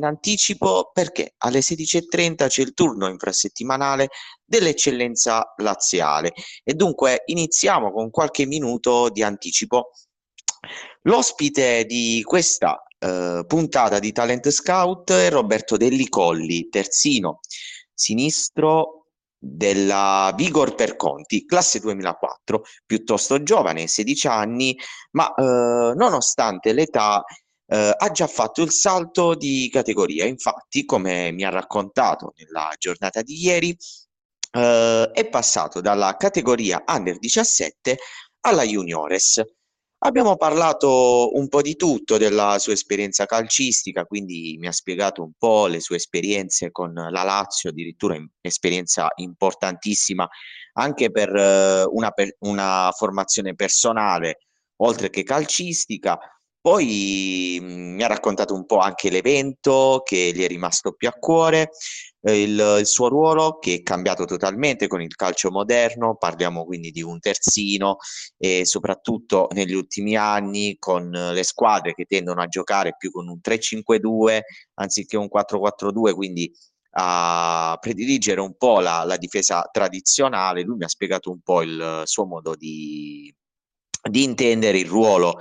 in anticipo perché alle 16.30 c'è il turno infrasettimanale dell'eccellenza laziale e dunque iniziamo con qualche minuto di anticipo. L'ospite di questa eh, puntata di Talent Scout è Roberto Delli Colli, terzino sinistro della Vigor per Conti, classe 2004, piuttosto giovane, 16 anni, ma eh, nonostante l'età eh, ha già fatto il salto di categoria. Infatti, come mi ha raccontato nella giornata di ieri, eh, è passato dalla categoria Under 17 alla Juniores. Abbiamo parlato un po' di tutto, della sua esperienza calcistica, quindi mi ha spiegato un po' le sue esperienze con la Lazio, addirittura esperienza importantissima anche per uh, una, per una formazione personale, oltre che calcistica. Poi mm, mi ha raccontato un po' anche l'evento che gli è rimasto più a cuore, eh, il, il, suo ruolo che è cambiato totalmente con il calcio moderno, parliamo quindi di un terzino e soprattutto negli ultimi anni con le squadre che tendono a giocare più con un 3-5-2 anziché un 4-4-2, quindi a prediligere un po' la, la difesa tradizionale. Lui mi ha spiegato un po' il suo modo di, di intendere il ruolo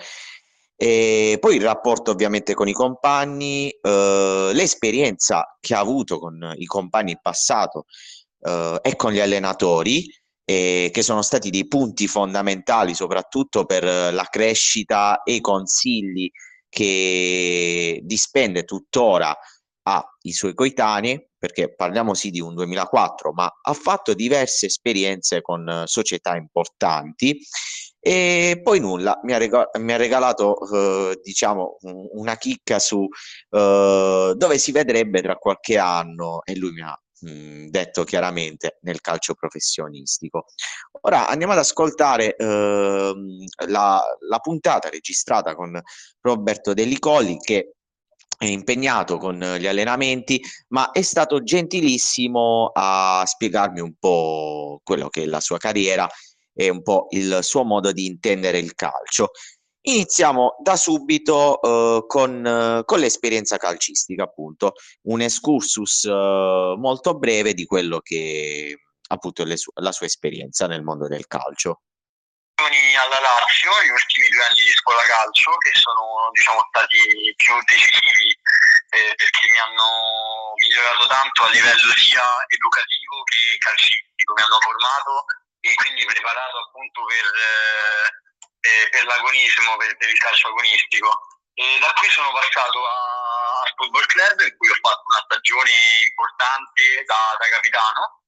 e poi il rapporto ovviamente con i compagni, eh, l'esperienza che ha avuto con i compagni in passato eh, e con gli allenatori, eh, che sono stati dei punti fondamentali soprattutto per la crescita e i consigli che dispende tuttora ai suoi coetanei, perché parliamo sì di un 2004, ma ha fatto diverse esperienze con società importanti e poi nulla, mi ha, rega- mi ha regalato eh, diciamo una chicca su eh, dove si vedrebbe tra qualche anno e lui mi ha mh, detto chiaramente nel calcio professionistico. Ora andiamo ad ascoltare eh, la, la, puntata registrata con Roberto Delicoli che è impegnato con gli allenamenti, ma è stato gentilissimo a spiegarmi un po' quello che è la sua carriera e un po' il suo modo di intendere il calcio. Iniziamo da subito uh, con, uh, con, l'esperienza calcistica, appunto, un excursus uh, molto breve di quello che appunto su- la sua esperienza nel mondo del calcio. Alla Lazio, gli ultimi due anni di scuola calcio, che sono diciamo, stati più decisivi eh, perché mi hanno migliorato tanto a livello sia educativo che calcistico, mi hanno formato e quindi preparato appunto per, eh, eh, per l'agonismo, per, per, il calcio agonistico. E da qui sono passato a, al Football Club in cui ho fatto una stagione importante da, da capitano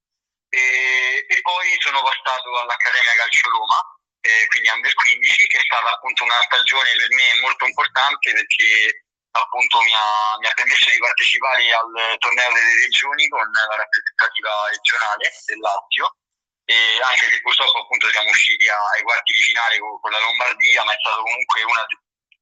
e, e, poi sono passato all'Accademia Calcio Roma, eh, quindi Under 15, che è stata appunto una stagione per me molto importante perché appunto mi ha, mi ha permesso di partecipare al torneo delle regioni con la rappresentativa regionale del Lazio e anche se purtroppo appunto siamo usciti ai quarti di finale con, con, la Lombardia, ma è stato comunque una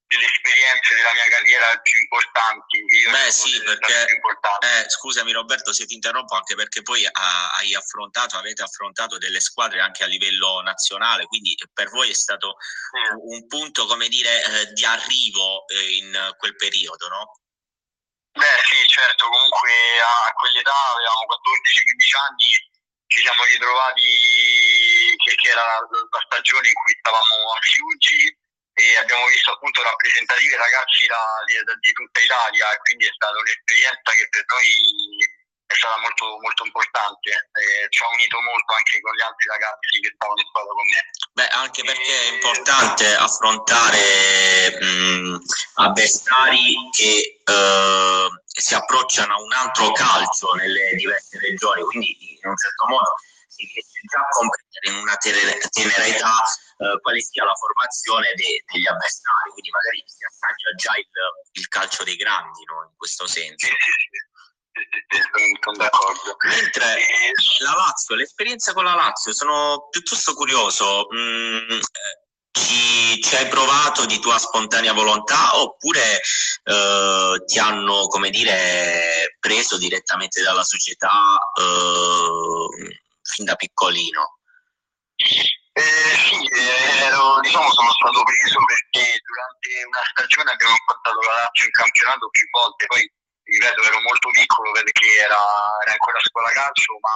delle esperienze della mia carriera più importanti. Beh sì, perché eh, scusami Roberto se ti interrompo anche perché poi ha, hai affrontato, avete affrontato delle squadre anche a livello nazionale, quindi per voi è stato sì. un punto come dire eh, di arrivo eh, in quel periodo, no? Beh sì, certo, comunque a quell'età avevamo 14-15 anni ci siamo ritrovati che, che era la, la, stagione in cui stavamo a Fiuggi e abbiamo visto appunto rappresentative ragazzi da, di, di, tutta Italia e quindi è stata un'esperienza che per noi è stata molto, molto importante, eh, ci ha unito molto anche con gli altri ragazzi che stavano in squadra con me. Beh, anche perché è importante affrontare mh, avversari che uh, si approcciano a un altro calcio nelle diverse regioni, quindi in un certo modo si riesce già a comprendere in una tenera età uh, quale sia la formazione de- degli avversari, quindi magari si assaggia già il, il calcio dei grandi no? in questo senso. Sono d'accordo. Mentre la Lazio, l'esperienza con la Lazio, sono piuttosto curioso. Mm, ci, ci, hai provato di tua spontanea volontà oppure eh, ti hanno, come dire, preso direttamente dalla società eh, fin da piccolino? Eh, sì, eh, ero, diciamo, sono stato preso perché durante una stagione abbiamo portato la Lazio in campionato più volte, poi ripeto, ero molto piccolo perché era, era ancora a scuola calcio, ma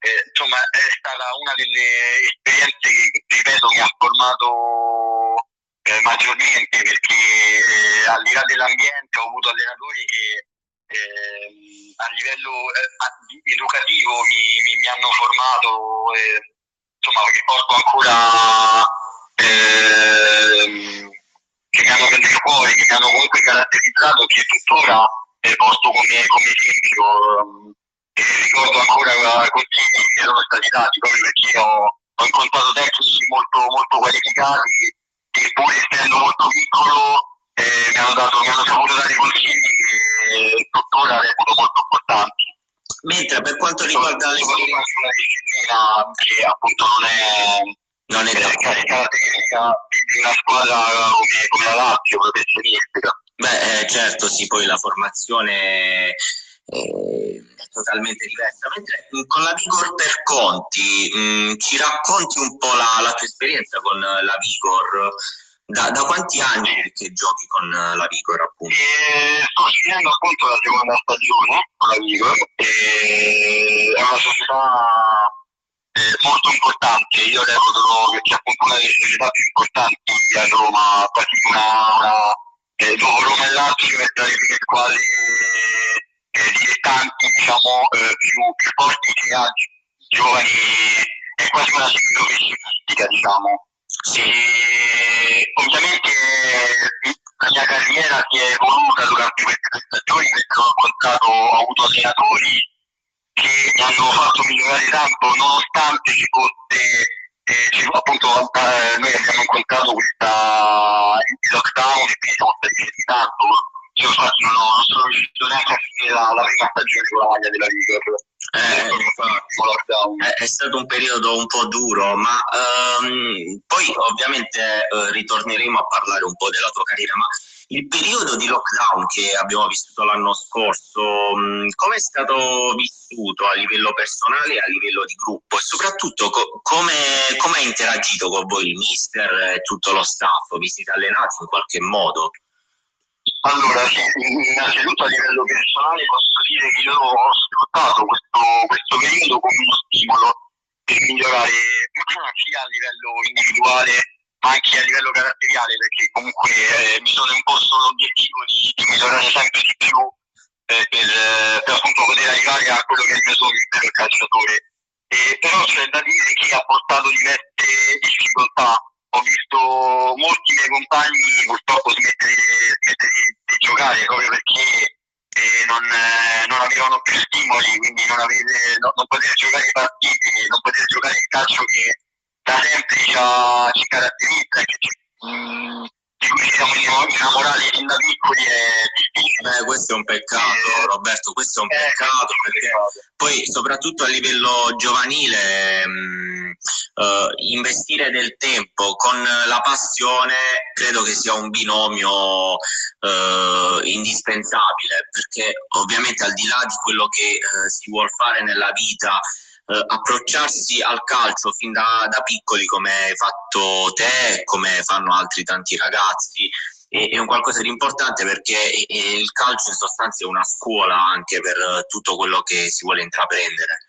eh, insomma è stata una delle esperienze che, ripeto, mi ha formato eh, maggiormente perché eh, al di là dell'ambiente ho avuto allenatori che ehm, a livello eh, educativo mi, mi, mi, hanno formato, insomma, che porto ancora, ehm, che mi hanno preso fuori, che mi hanno comunque caratterizzato, che tuttora porto come, come esempio e ricordo ancora consigli che mi sono stati dati proprio perché ho, ho incontrato tecnici molto, molto qualificati che pur essendo molto piccolo eh, mi, hanno dato, mi hanno saputo dare consigli che tuttora reputo molto importanti. Mentre per quanto riguarda le una disciplina che appunto non è, non è eh, caratteristica di una squadra come, come la Lazio, professionistica. Beh, eh, certo, sì, poi la formazione eh, totalmente diversa. Mentre con la Vigor per Conti, mh, ci racconti un po' la, la, tua esperienza con la Vigor? Da, da, quanti anni che giochi con la Vigor appunto? E sto finendo appunto la seconda stagione con la Vigor e è una società eh, molto importante, io reputo che è appunto una delle società più importanti a Roma, quasi una, una eh, dopo Roma e è tra le squadre eh, dilettanti diciamo, eh, più, più, forti che ha giovani, è quasi una semiprofessionistica diciamo. E, ovviamente la mia carriera si è evoluta durante queste tre stagioni perché ho incontrato, ho avuto allenatori che mi hanno fatto migliorare tanto nonostante ci fosse eh, appunto eh, noi abbiamo incontrato questa il lockdown e quindi siamo stati fermi tanto io infatti non, ho, non sono riuscito neanche a finire la, la prima stagione con la maglia della Vigor. Eh, è, è, stato un periodo un po' duro, ma um, poi ovviamente uh, ritorneremo a parlare un po' della tua carriera, ma il periodo di lockdown che abbiamo vissuto l'anno scorso, um, come è stato vissuto a livello personale e a livello di gruppo e soprattutto co- come, come ha interagito con voi il mister e tutto lo staff? Vi siete allenati in qualche modo? Allora, sì, innanzitutto a livello personale posso dire che io ho sfruttato questo, questo periodo come uno stimolo per migliorare sia a livello individuale ma anche a livello caratteriale perché comunque eh, mi sono imposto l'obiettivo di, di migliorare sempre di più eh, per, per, appunto poter arrivare a quello che è il mio sogno, il calciatore. Eh, però c'è da dire che ha portato diverse difficoltà ho visto molti miei compagni purtroppo smettere, smettere di, di, giocare proprio perché eh, non, eh, non, avevano più stimoli, quindi non, avete, no, non poter giocare i partiti, non poter giocare il calcio che da sempre ci, ci caratterizza che ci, mh, mm, di cui ci siamo innamorati fin da piccoli è difficile. Eh, questo è un peccato, eh, Roberto, questo è un eh, peccato perché poi soprattutto a livello giovanile mh, uh, investire del tempo con la passione credo che sia un binomio uh, indispensabile perché ovviamente al di là di quello che uh, si vuole fare nella vita eh, approcciarsi al calcio fin da, da, piccoli come hai fatto te, come fanno altri tanti ragazzi, è, un qualcosa di importante perché il calcio in sostanza è una scuola anche per tutto quello che si vuole intraprendere.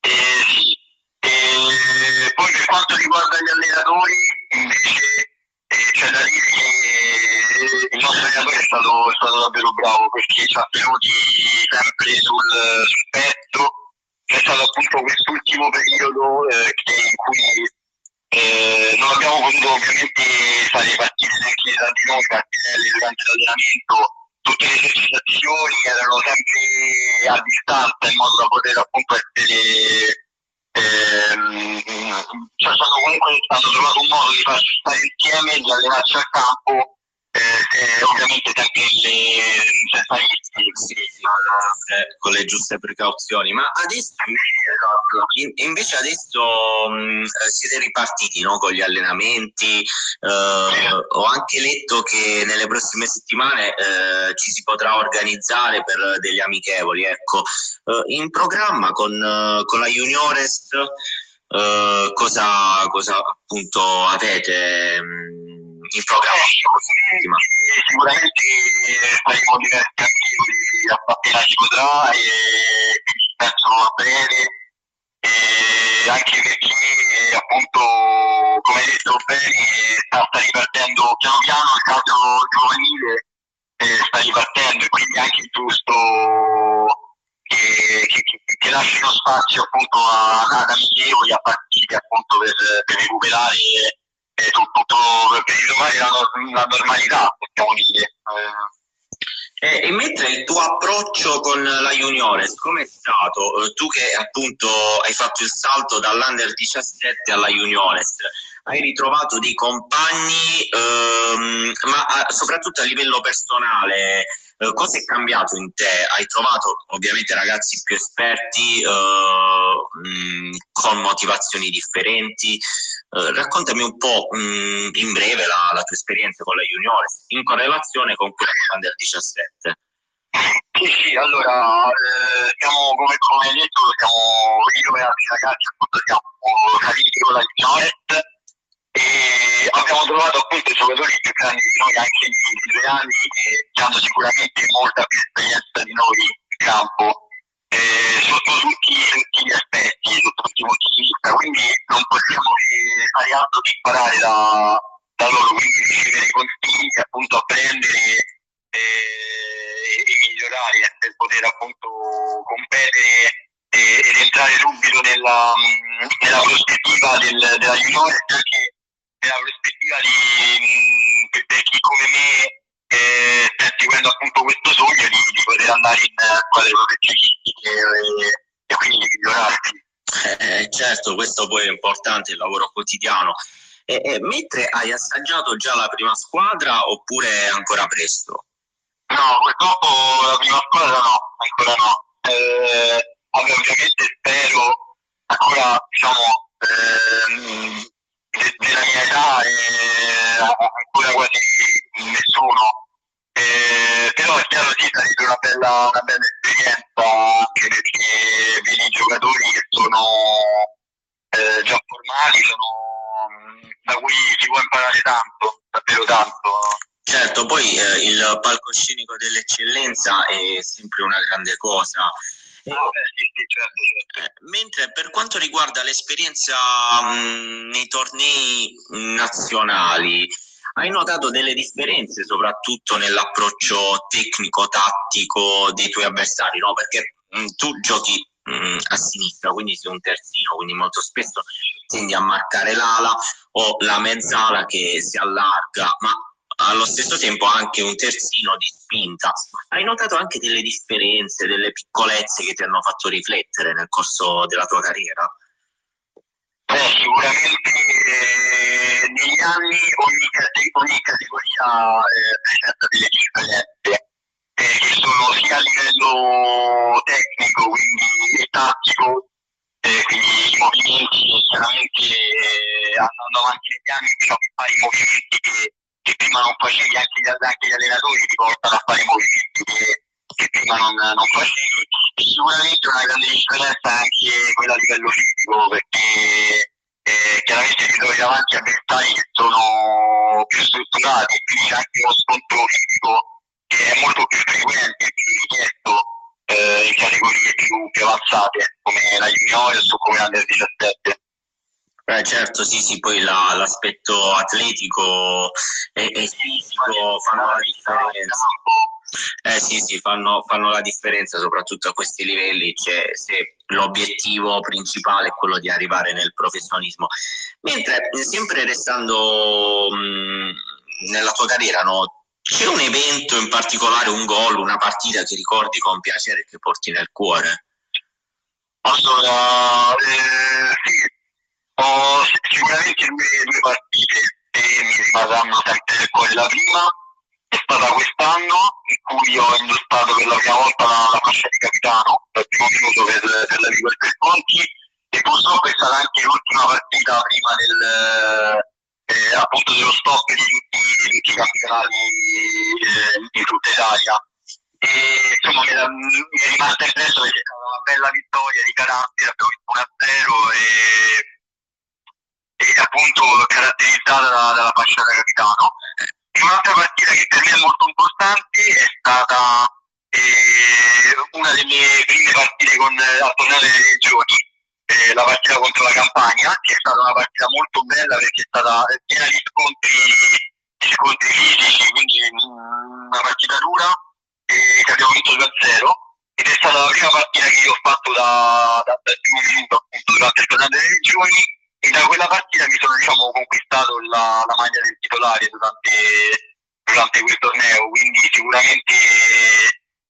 Eh, sì. eh, poi per quanto riguarda gli allenatori, invece eh, c'è da dire che il nostro allenatore è stato, è stato davvero bravo perché ci ha tenuti sempre sul, sul petto. C'è stato appunto quest'ultimo periodo eh, in cui eh, non abbiamo potuto ovviamente fare partite neanche da di noi, partite durante l'allenamento, tutte le esercitazioni erano sempre a distanza in modo da poter appunto essere ehm, cioè sono comunque hanno trovato un modo di farci stare insieme, di allenarci al campo, eh, ovviamente sempre le, con le giuste precauzioni. Ma adesso in, invece adesso mh, siete ripartiti no, con gli allenamenti. Eh, ho anche letto che nelle prossime settimane eh, ci si potrà organizzare per degli amichevoli. Ecco, eh, in programma con, con la Juniorest uh, cosa, cosa, appunto avete mh, in programma? Sicuramente faremo diversi articoli appena si potrà e penso a breve e anche perché appunto come hai detto bene sta, sta ripartendo piano piano il calcio giovanile eh, sta ripartendo e quindi anche giusto che, che, che lasciano spazio appunto a, ad amichevoli, a partite appunto per, per recuperare eh, tutto, per ritrovare la, la normalità, possiamo dire. Eh. E, e, mentre il tuo approccio con la Juniores, come è stato? Eh, tu che appunto hai fatto il salto dall'Under 17 alla Juniores, hai ritrovato dei compagni, ehm, ma a, soprattutto a livello personale, eh, cosa è cambiato in te? Hai trovato ovviamente ragazzi più esperti, eh, mh, con motivazioni differenti. Eh, raccontami un po' mh, in breve la, la, tua esperienza con la juniores in correlazione con quella dell'Under 17. Sì, sì, allora, eh, siamo, come, come hai detto, siamo io e altri ragazzi, appunto, siamo saliti con la juniores e abbiamo trovato appunto giocatori più grandi di noi anche di due anni che hanno sicuramente molta più esperienza di noi in campo. Eh, sotto tutti, tutti, gli aspetti, sotto tutti i punti di vista, quindi non possiamo che fare altro che imparare da, da loro, quindi ricevere consigli, appunto apprendere eh, e migliorare per poter appunto competere ed entrare subito nella, nella prospettiva del, della juniore anche nella prospettiva di, per, per, chi come me eh, sta seguendo appunto questo sogno di, di poter andare in squadre professionistiche e, e quindi di migliorarsi. Eh, certo, questo poi è importante, il lavoro quotidiano. E, e, mentre hai assaggiato già la prima squadra oppure ancora presto? No, purtroppo la prima squadra no, ancora no. Eh, ovviamente spero ancora diciamo eh, della mia età e ancora quasi nessuno. Eh, però è chiaro sì, sarebbe una bella, una bella esperienza anche perché vedi giocatori che sono eh, già formati, sono, da cui si può imparare tanto, davvero tanto. Certo, poi eh, il palcoscenico dell'eccellenza è sempre una grande cosa Certo, certo. Eh, mentre per quanto riguarda l'esperienza mh, nei tornei nazionali, hai notato delle differenze soprattutto nell'approccio tecnico-tattico dei tuoi avversari, no? Perché mh, tu giochi mh, a sinistra, quindi sei un terzino, quindi molto spesso tendi a marcare l'ala o la mezzala che si allarga, ma allo stesso tempo anche un terzino di spinta. Hai notato anche delle differenze, delle piccolezze che ti hanno fatto riflettere nel corso della tua carriera? Beh, sicuramente eh, negli anni ogni, ogni categoria eh, presenta delle differenze eh, che sono sia a livello tecnico, quindi tattico, eh, quindi i movimenti che chiaramente eh, andando avanti negli anni fare i movimenti che che prima non facevi, anche gli, anche gli allenatori ti portano a fare movimenti che, che prima non, non facevi. E sicuramente una grande differenza anche quella a livello fisico, perché eh, chiaramente ti trovi davanti a avversari che sono più strutturati quindi anche uno scontro fisico che è molto più frequente e più richiesto eh, in categorie più, più avanzate come la juniores o come l'under 17. Beh, certo, sì, sì, poi la, l'aspetto atletico e, e, fisico fanno la differenza. Eh sì, sì, fanno, fanno, la differenza soprattutto a questi livelli, cioè, se l'obiettivo principale è quello di arrivare nel professionismo. Mentre, sempre restando mh, nella tua carriera, no, c'è un evento in particolare, un gol, una partita che ricordi con piacere e che porti nel cuore? Allora, eh, sì, ho sicuramente due, due partite che mi rimarranno sempre cuore. La prima è stata quest'anno in cui ho indossato per la prima volta la, la fascia di capitano, dal primo minuto per, per la del Conti e purtroppo è stata anche l'ultima partita prima del, eh, appunto dello stop di tutti, di tutti i campionati eh, in tutta Italia. E insomma mi, mi è rimasta impresso perché è stata una bella vittoria di carattere, abbiamo vinto 1-0 e e appunto caratterizzata da, dalla fascia da capitano un'altra partita che per me è molto importante è stata eh, una delle mie prime partite con, al torneo delle regioni, eh, la partita contro la Campania, che è stata una partita molto bella perché è stata piena di scontri, di scontri fisici, quindi mm, una partita dura eh, che abbiamo vinto 2-0 ed è stata la prima partita che io ho fatto da, da, dal primo minuto appunto durante il torneo delle regioni e da quella partita mi sono diciamo, conquistato la, la maglia del titolare durante, durante quel torneo, quindi sicuramente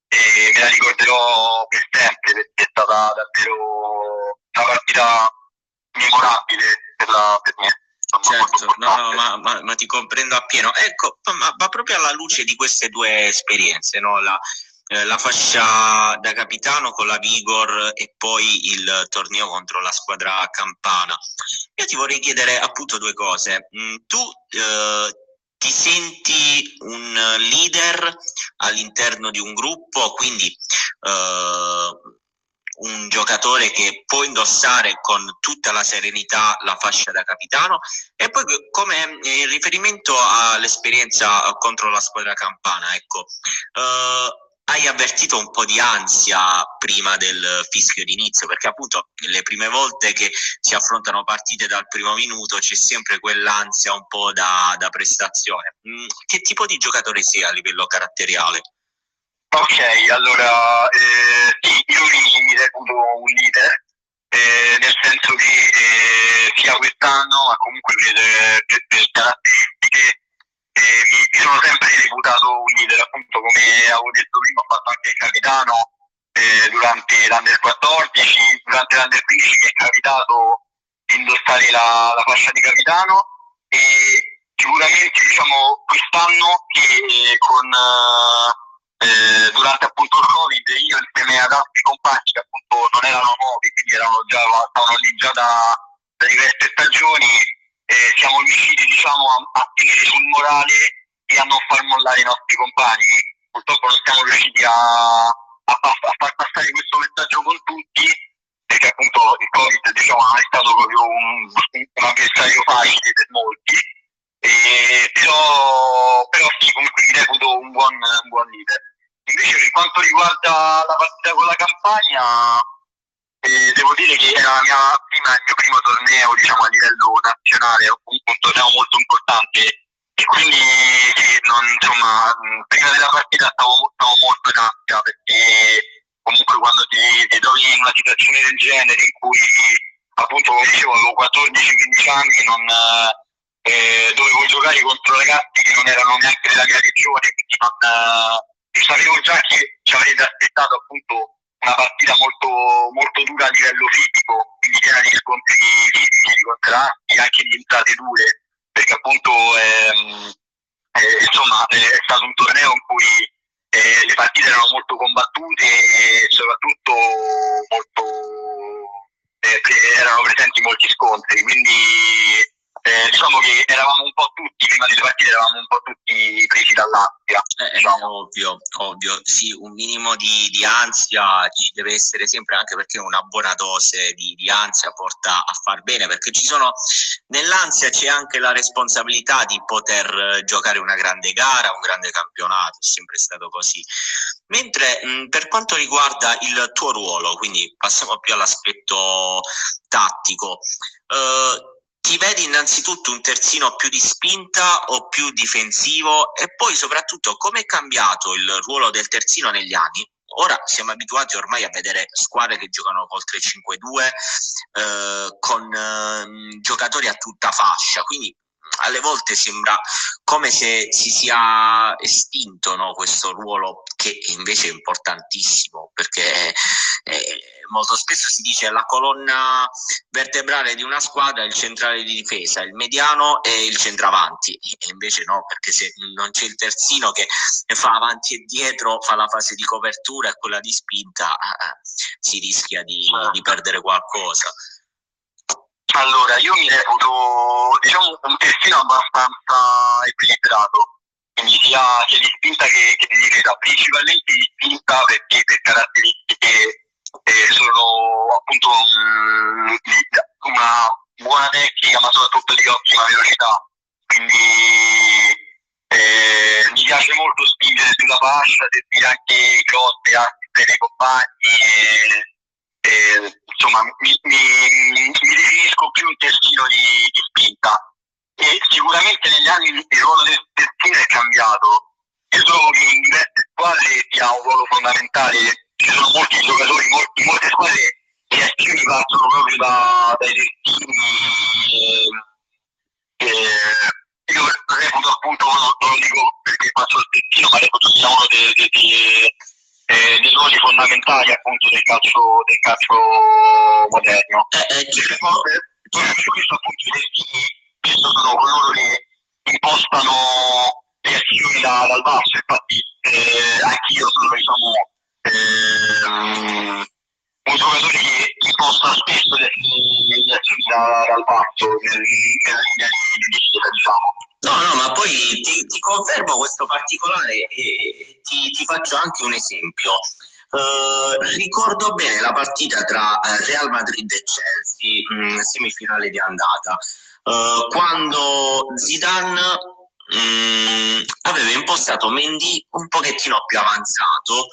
eh, me la ricorderò per sempre perché è stata davvero una partita memorabile per, la, per me. Certo, no, no, ma, ma, ma, ti comprendo appieno. Ecco, ma, ma, proprio alla luce di queste due esperienze, no? la, eh, la fascia da capitano con la Vigor e poi il torneo contro la squadra campana. Io ti vorrei chiedere appunto due cose. Mm, tu eh, ti senti un leader all'interno di un gruppo, quindi eh, un giocatore che può indossare con tutta la serenità la fascia da capitano e poi come in riferimento all'esperienza contro la squadra campana, ecco, eh, hai avvertito un po' di ansia prima del fischio d'inizio, perché appunto le prime volte che si affrontano partite dal primo minuto c'è sempre quell'ansia un po' da, da prestazione. Mm, che tipo di giocatore sei a livello caratteriale? Ok, allora eh, io mi, mi reputo un leader, eh, nel senso che eh, sia quest'anno, ma comunque per, per, per caratteristiche sono sempre reputato un leader, appunto come avevo detto prima, ho fatto anche il capitano eh, durante l'Under 14, durante l'Under 15 mi è capitato di indossare la, la fascia di capitano e sicuramente diciamo quest'anno che eh, con eh, durante appunto il Covid io insieme ad altri compagni che appunto non erano nuovi, quindi erano già, stavano lì già da, da diverse stagioni, eh, siamo riusciti diciamo, a, a, tenere sul morale e a non far mollare i nostri compagni. Purtroppo non siamo riusciti a, a, a far passare questo messaggio con tutti perché appunto il Covid diciamo, è stato proprio un, un avversario facile per molti, e, però, però sì, comunque mi reputo un buon, un buon leader. Invece per quanto riguarda la partita con la campagna, e devo dire che era mia, prima, il mio primo torneo diciamo, a livello nazionale, un, un torneo molto importante e quindi sì, non, insomma, prima della partita stavo, stavo molto in ansia perché comunque quando ti, ti, trovi in una situazione del genere in cui appunto come dicevo avevo 14-15 anni non, eh, dovevo giocare contro ragazzi che non erano neanche della mia regione quindi non, eh, sapevo già che ci avrebbe aspettato appunto una partita molto, molto dura a livello fisico, quindi piena di scontri fisici, di contrasti, anche di entrate dure, perché appunto ehm, eh, insomma è stato un torneo in cui eh, le partite erano molto combattute e soprattutto molto, eh, erano presenti molti scontri, quindi eh, diciamo che eravamo un po' tutti, prima delle partite eravamo un po' tutti presi dall'ansia. Eh, diciamo. Ovvio, ovvio, sì, un minimo di, di, ansia ci deve essere sempre, anche perché una buona dose di, di, ansia porta a far bene, perché ci sono, nell'ansia c'è anche la responsabilità di poter giocare una grande gara, un grande campionato, è sempre stato così. Mentre mh, per quanto riguarda il tuo ruolo, quindi passiamo più all'aspetto tattico, eh, ti vedi innanzitutto un terzino più di spinta o più difensivo e poi soprattutto come è cambiato il ruolo del terzino negli anni? Ora siamo abituati ormai a vedere squadre che giocano col 3-5-2 eh, con eh, giocatori a tutta fascia, quindi alle volte sembra come se si sia estinto no, questo ruolo che invece è importantissimo perché eh, molto spesso si dice la colonna vertebrale di una squadra è il centrale di difesa, il mediano e il centravanti e invece no perché se non c'è il terzino che fa avanti e dietro, fa la fase di copertura e quella di spinta eh, si rischia di, di perdere qualcosa. Allora, io mi reputo, diciamo, un terzino abbastanza equilibrato, quindi sia, sia di spinta che, che di difesa, principalmente di spinta perché per caratteristiche eh, sono appunto um, una buona tecnica ma soprattutto di ottima velocità, quindi Eh, mi piace molto spingere sulla fascia, servire anche crotte, anche per i compagni. E, e, insomma, mi, mi, mi, definisco più un terzino di, di, spinta. E sicuramente negli anni il ruolo del terzino è cambiato. Io trovo che in diverse squadre sia un ruolo fondamentale. Ci sono molti giocatori, molti, molte squadre gli terzini partono proprio da, dai terzini. Eh, io reputo appunto, non lo dico perché faccio il terzino, ma reputo sia uno dei, dei, dei, eh, dei ruoli fondamentali appunto del calcio, del calcio moderno. Eh, eh, su questo appunto i terzini spesso sono coloro che impostano le azioni da, dal basso, infatti eh, anch'io sono diciamo eh, un giocatore che imposta spesso le, le azioni da, dal basso nella linea di difesa diciamo. No, no, ma poi ti, ti confermo questo particolare e ti, ti, faccio anche un esempio. Uh, ricordo bene la partita tra eh, Real Madrid e Chelsea, mh, mm, semifinale di andata, uh, quando Zidane mh, mm, aveva impostato Mendy un pochettino più avanzato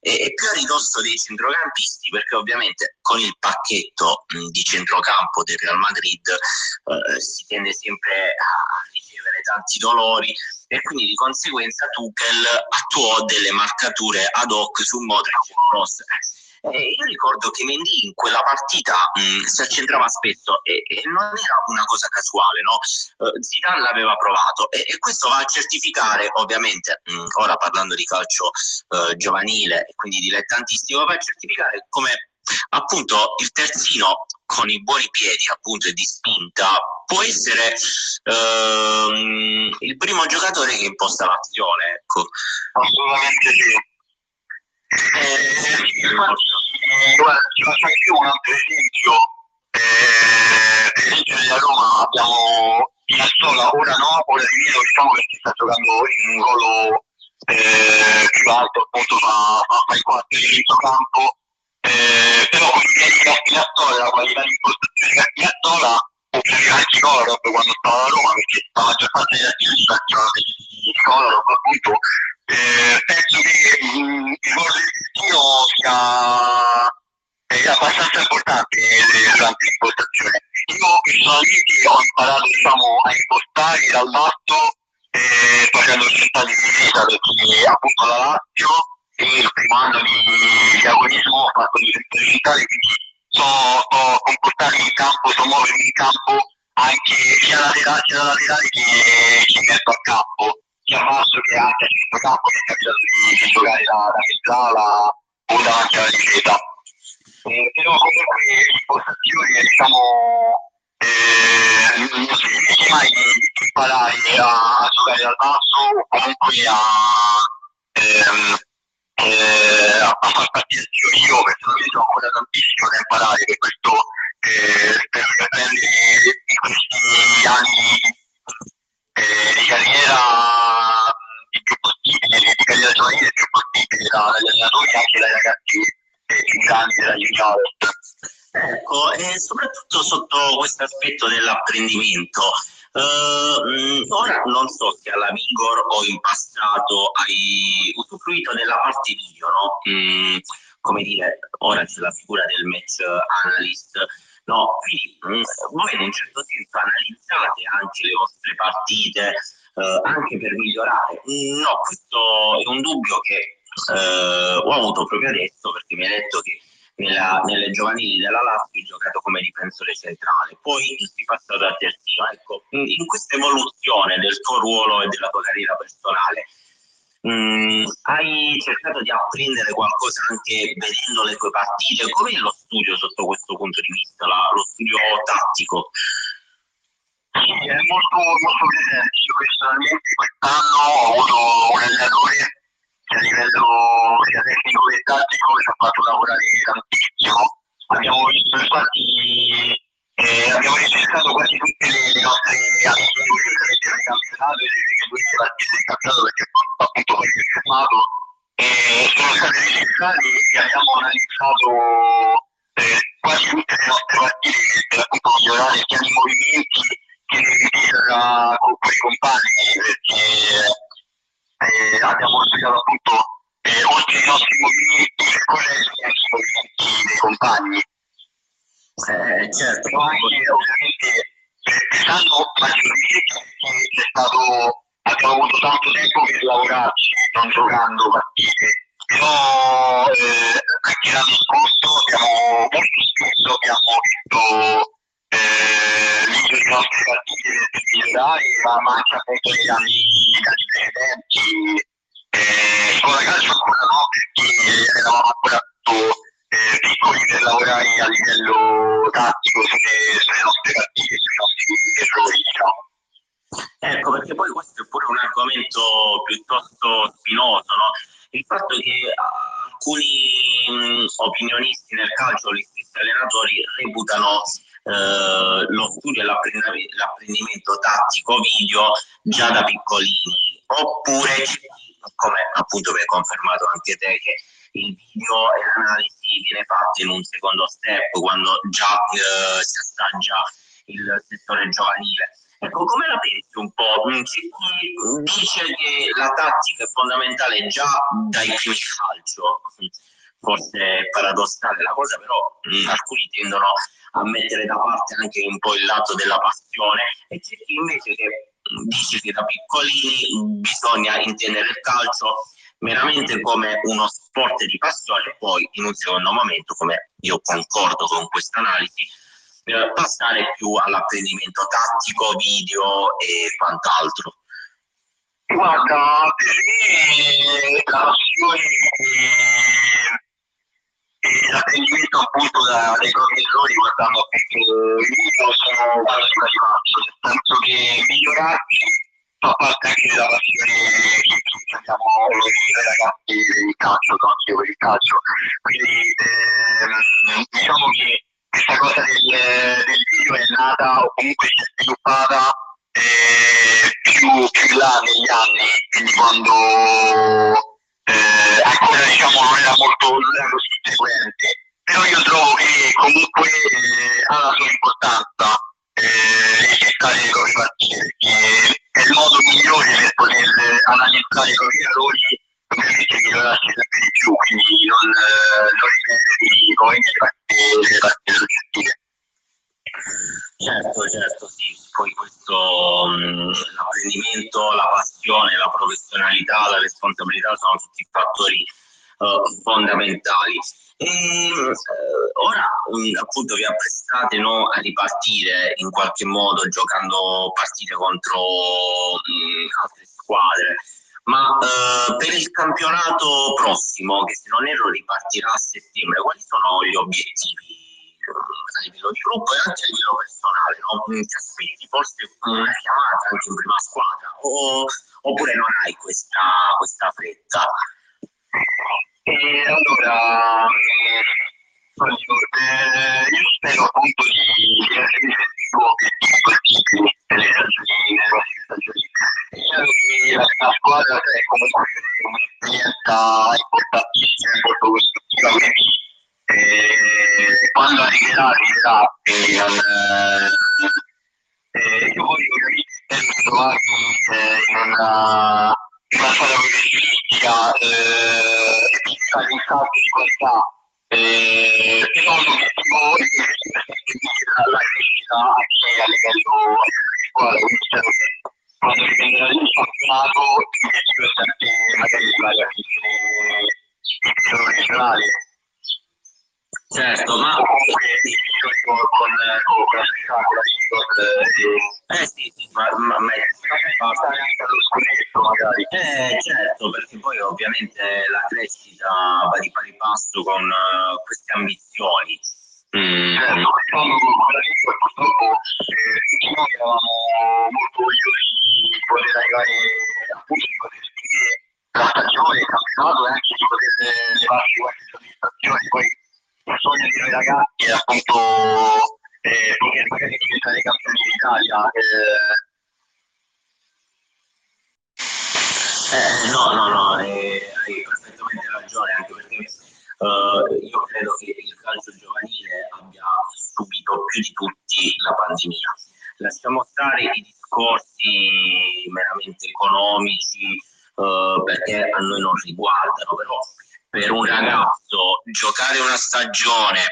e, e, più a ridosso dei centrocampisti perché ovviamente con il pacchetto mh, di centrocampo del Real Madrid uh, si tende sempre a ricevere tanti dolori e quindi di conseguenza Tuchel attuò delle marcature ad hoc su Modric e Cross eh, io ricordo che Mendy in quella partita mh, si accentrava spesso e, e, non era una cosa casuale, no? Uh, Zidane l'aveva provato e, e, questo va a certificare, ovviamente, mh, ora parlando di calcio uh, giovanile e quindi dilettantistico, va a certificare come appunto il terzino con i buoni piedi appunto e di spinta può essere uh, il primo giocatore che imposta l'azione ecco. assolutamente sì eh, guarda, ti faccio anche un altro esempio. Eh, per esempio nella Roma abbiamo Pinazzola, ora no, ora di meno diciamo che sta giocando in un ruolo eh, più alto, appunto fa, fa il 4 di centrocampo, eh, però con i piedi che ha Pinazzola, la qualità di impostazione Pinazzola, può piacere anche Kolarov quando stava a Roma, perché la maggior parte azioni si facevano di Kolarov, appunto eh, penso che mh, mm, il ruolo del destino sia è abbastanza importante durante l'impostazione. Io personalmente ho imparato diciamo, a impostare dal basso eh, facendo scelta di difesa perché appunto la Lazio il primo anno di, agonismo ho fatto difesa digitale quindi so, so comportarmi in campo, so muovermi in campo anche sia laterale, sia laterale che, che in al campo sia basso che anche a centrocampo che è capitato di, di giocare da, da mezzala o davanti alla difesa. Eh, però comunque l'impostazione diciamo eh, non si finisce mai di, di imparare a, a, giocare dal basso o comunque a, ehm, eh, a, a far partire azioni. Io personalmente ho ancora tantissimo da imparare per questo eh, spero di apprendere in questi anni eh, di carriera il più possibile, di carriera giovanile il più possibile dagli allenatori anche dai ragazzi eh, più grandi della junior. Ecco, e soprattutto sotto questo aspetto dell'apprendimento, Uh, ora non so se alla Vigor o in passato hai usufruito della parte video, no? Mm, come dire, ora c'è la figura del match analyst, no? Quindi mm, voi in un certo senso analizzate anche le vostre partite, uh, anche per migliorare. Mm, no, questo è un dubbio che uh, ho avuto proprio adesso perché mi ha detto che nella, nelle giovanili della Lazio giocato come difensore centrale, poi sei passato a terzino. Ecco, in questa evoluzione del tuo ruolo e della tua carriera personale, mm, hai cercato di apprendere qualcosa anche vedendo le tue partite? Com'è lo studio sotto questo punto di vista, la, lo studio tattico? Sì, è molto, molto presente. Io personalmente quest'anno ho avuto un allenatore che a livello sia tecnico che tattico ci ha fatto lavorare tantissimo. Abbiamo visto infatti eh, abbiamo registrato quasi tutte le, le nostre amichevoli del campionato e le due partite del campionato perché appunto poi è fermato eh, sono state registrate e abbiamo analizzato eh, quasi tutte le nostre partite per appunto migliorare sia i movimenti che nella con i compagni perché valorizzano appunto eh, oltre i nostri movimenti corretti anche i movimenti dei compagni. Eh, certo. Anche ovviamente pesando maggiormente perché stato, abbiamo avuto tanto tempo per lavorarci, non giocando partite. Però eh, anche l'anno scorso abbiamo molto spesso abbiamo visto eh, di nostre partite migliorare, ma anche appunto negli anni, precedenti. Eh, sulla calcio ancora no, perché eravamo ancora tutto eh, piccoli per lavorare a livello tattico sulle, sulle nostre partite, sui nostri errori, diciamo. Ecco, perché poi questo è pure un argomento piuttosto spinoso, no? Il fatto che alcuni mh, opinionisti nel calcio, gli stessi allenatori, reputano eh, lo studio e l'apprendimento tattico video già da piccolini, oppure come appunto vi hai confermato anche te che il video e l'analisi viene fatto in un secondo step quando già eh, si assaggia il settore giovanile. Ecco, come la pensi un po'? Mm, c'è chi dice che la tattica è fondamentale già dai primi calcio, forse è paradossale la cosa, però mh, mm, alcuni tendono a mettere da parte anche un po' il lato della passione e c'è chi invece che mm, dice che da piccolini bisogna intendere il calcio meramente come uno sport di passione e poi in un secondo momento, come io concordo con questa analisi, passare più all'apprendimento tattico, video e quant'altro. Guarda, per me la passione l'apprendimento appunto da, dai propri errori guardando appunto il video sono quasi quasi nel senso che migliorarsi fa parte anche della passione che abbiamo noi, ragazzi del calcio, no? anche per il calcio. Quindi ehm, diciamo che questa cosa del, del, video è nata o comunque si è sviluppata eh, più, più là negli anni, quindi quando eh, ancora diciamo non era molto così frequente. Però io trovo che comunque eh, ha la sua importanza eh, registrare le proprie partite perché è il modo migliore per poter analizzare i propri errori ovviamente migliorarsi sempre di più, quindi non, eh, non ripetere poi le partite, le partite successive. Certo, certo, sì. Poi questo mh, l'apprendimento, la passione, la professionalità, la responsabilità sono tutti fattori uh, fondamentali. E, uh, ora um, appunto vi apprestate no, a ripartire in qualche modo giocando partite contro um, altre squadre, ma uh, per il campionato prossimo, che se non erro ripartirà a settembre, quali sono gli obiettivi a livello di gruppo e anche a livello personale? No? Ti aspetti forse una chiamata anche in prima squadra o, oppure non hai questa, questa fretta? E allora, eh, io spero appunto di raggiungere più obiettivi possibili nelle nelle prossime stagioni. Io la, la squadra è comunque un'esperienza importantissima, molto costruttiva, quindi eh, quando arriverà, arriverà, quindi non, eh, io voglio ovviamente trovarmi eh, in una una squadra professionistica eh, e di qualità eh, però l'obiettivo è sempre la crescita anche a livello di squadra quindi quando riprenderà il campionato l'obiettivo è sempre magari arrivare a vincere il regionale certo ma comunque con, con, la società con la Igor eh sì sì ma, ma, ma allo scudetto magari eh, certo, perché poi ovviamente la crescita va di pari passo con uh, queste ambizioni. Mm. Certo, quest'anno con la lingua purtroppo eh, noi eravamo molto orgogliosi di poter arrivare appunto ragazzi è appunto eh, magari diventare campioni d'Italia. Eh, no, no, no, eh, hai perfettamente ragione, anche perché eh, io credo che il calcio giovanile abbia subito più di tutti la pandemia. Lasciamo stare i discorsi meramente economici, eh, perché a noi non riguardano, però per un ragazzo giocare una stagione,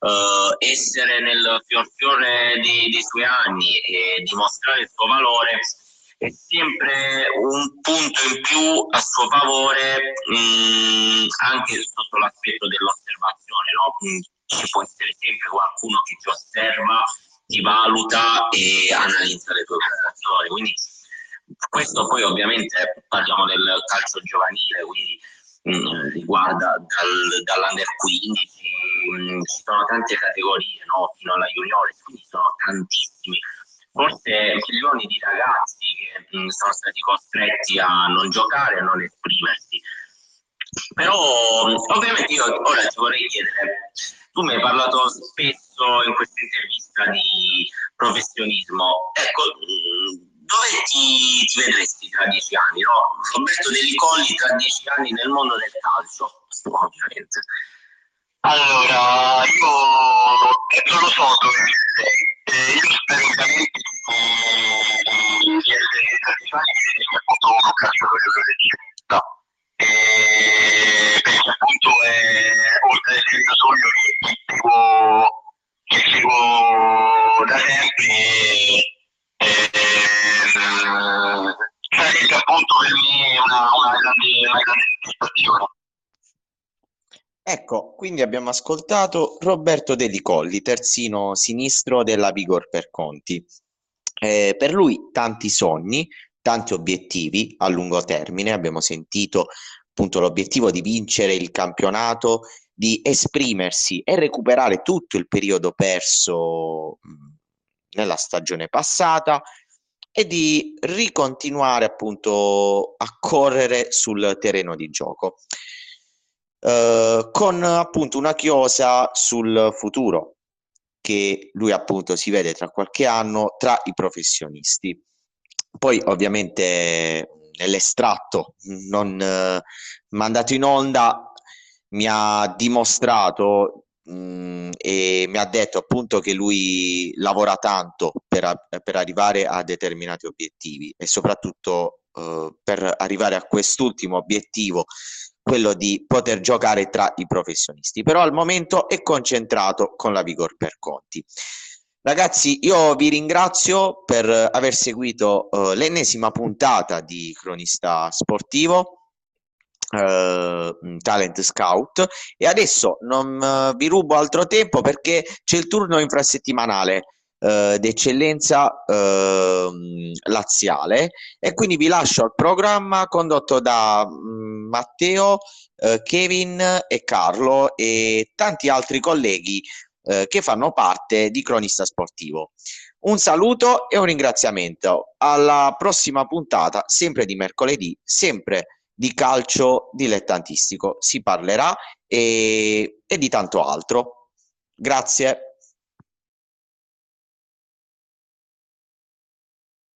eh, essere nel fior fiore dei, dei suoi anni e dimostrare il suo valore è sempre un punto in più a suo favore mh, mm, anche sotto l'aspetto dell'osservazione. No? Mm, ci può essere sempre qualcuno che ti osserva, ti valuta e analizza le tue prestazioni. Quindi questo poi ovviamente parliamo del calcio giovanile, quindi mm, riguarda dal, dall'under 15, mh, ci sono tante categorie no? fino alla juniore, quindi sono tantissimi forse milioni di ragazzi che mh, sono stati costretti a non giocare, a non esprimersi. Però ovviamente io ora ti vorrei chiedere, tu mi hai parlato spesso in questa intervista di professionismo, ecco, dove ti, ti vedresti tra dieci anni? No? Roberto Deli Colli tra dieci anni nel mondo del calcio, ovviamente. Allora, io non lo so dove eh, io spero ovviamente di essere tradizionali di vedere appunto un calciatore professionista eh, perché appunto è oltre essere il mio sogno che seguo, che seguo da sempre eh, sarebbe appunto per me una, una grande, una grande soddisfazione. Ecco, quindi abbiamo ascoltato Roberto De Colli, terzino sinistro della Vigor per Conti. Eh, per lui tanti sogni, tanti obiettivi a lungo termine, abbiamo sentito appunto l'obiettivo di vincere il campionato, di esprimersi e recuperare tutto il periodo perso nella stagione passata e di ricontinuare appunto a correre sul terreno di gioco. Eh, con appunto una chiosa sul futuro che lui appunto si vede tra qualche anno tra i professionisti. Poi ovviamente nell'estratto non uh, mandato in onda mi ha dimostrato mh, mm, e mi ha detto appunto che lui lavora tanto per, per arrivare a determinati obiettivi e soprattutto uh, per arrivare a quest'ultimo obiettivo quello di poter giocare tra i professionisti, però al momento è concentrato con la Vigor per Conti. Ragazzi, io vi ringrazio per aver seguito uh, l'ennesima puntata di Cronista Sportivo, uh, Talent Scout, e adesso non uh, vi rubo altro tempo perché c'è il turno infrasettimanale eh, d'eccellenza eh, laziale e quindi vi lascio al programma condotto da mm, Matteo, eh, Kevin e Carlo e tanti altri colleghi eh, che fanno parte di Cronista Sportivo. Un saluto e un ringraziamento. Alla prossima puntata, sempre di mercoledì, sempre di calcio dilettantistico. Si parlerà e, e di tanto altro. Grazie.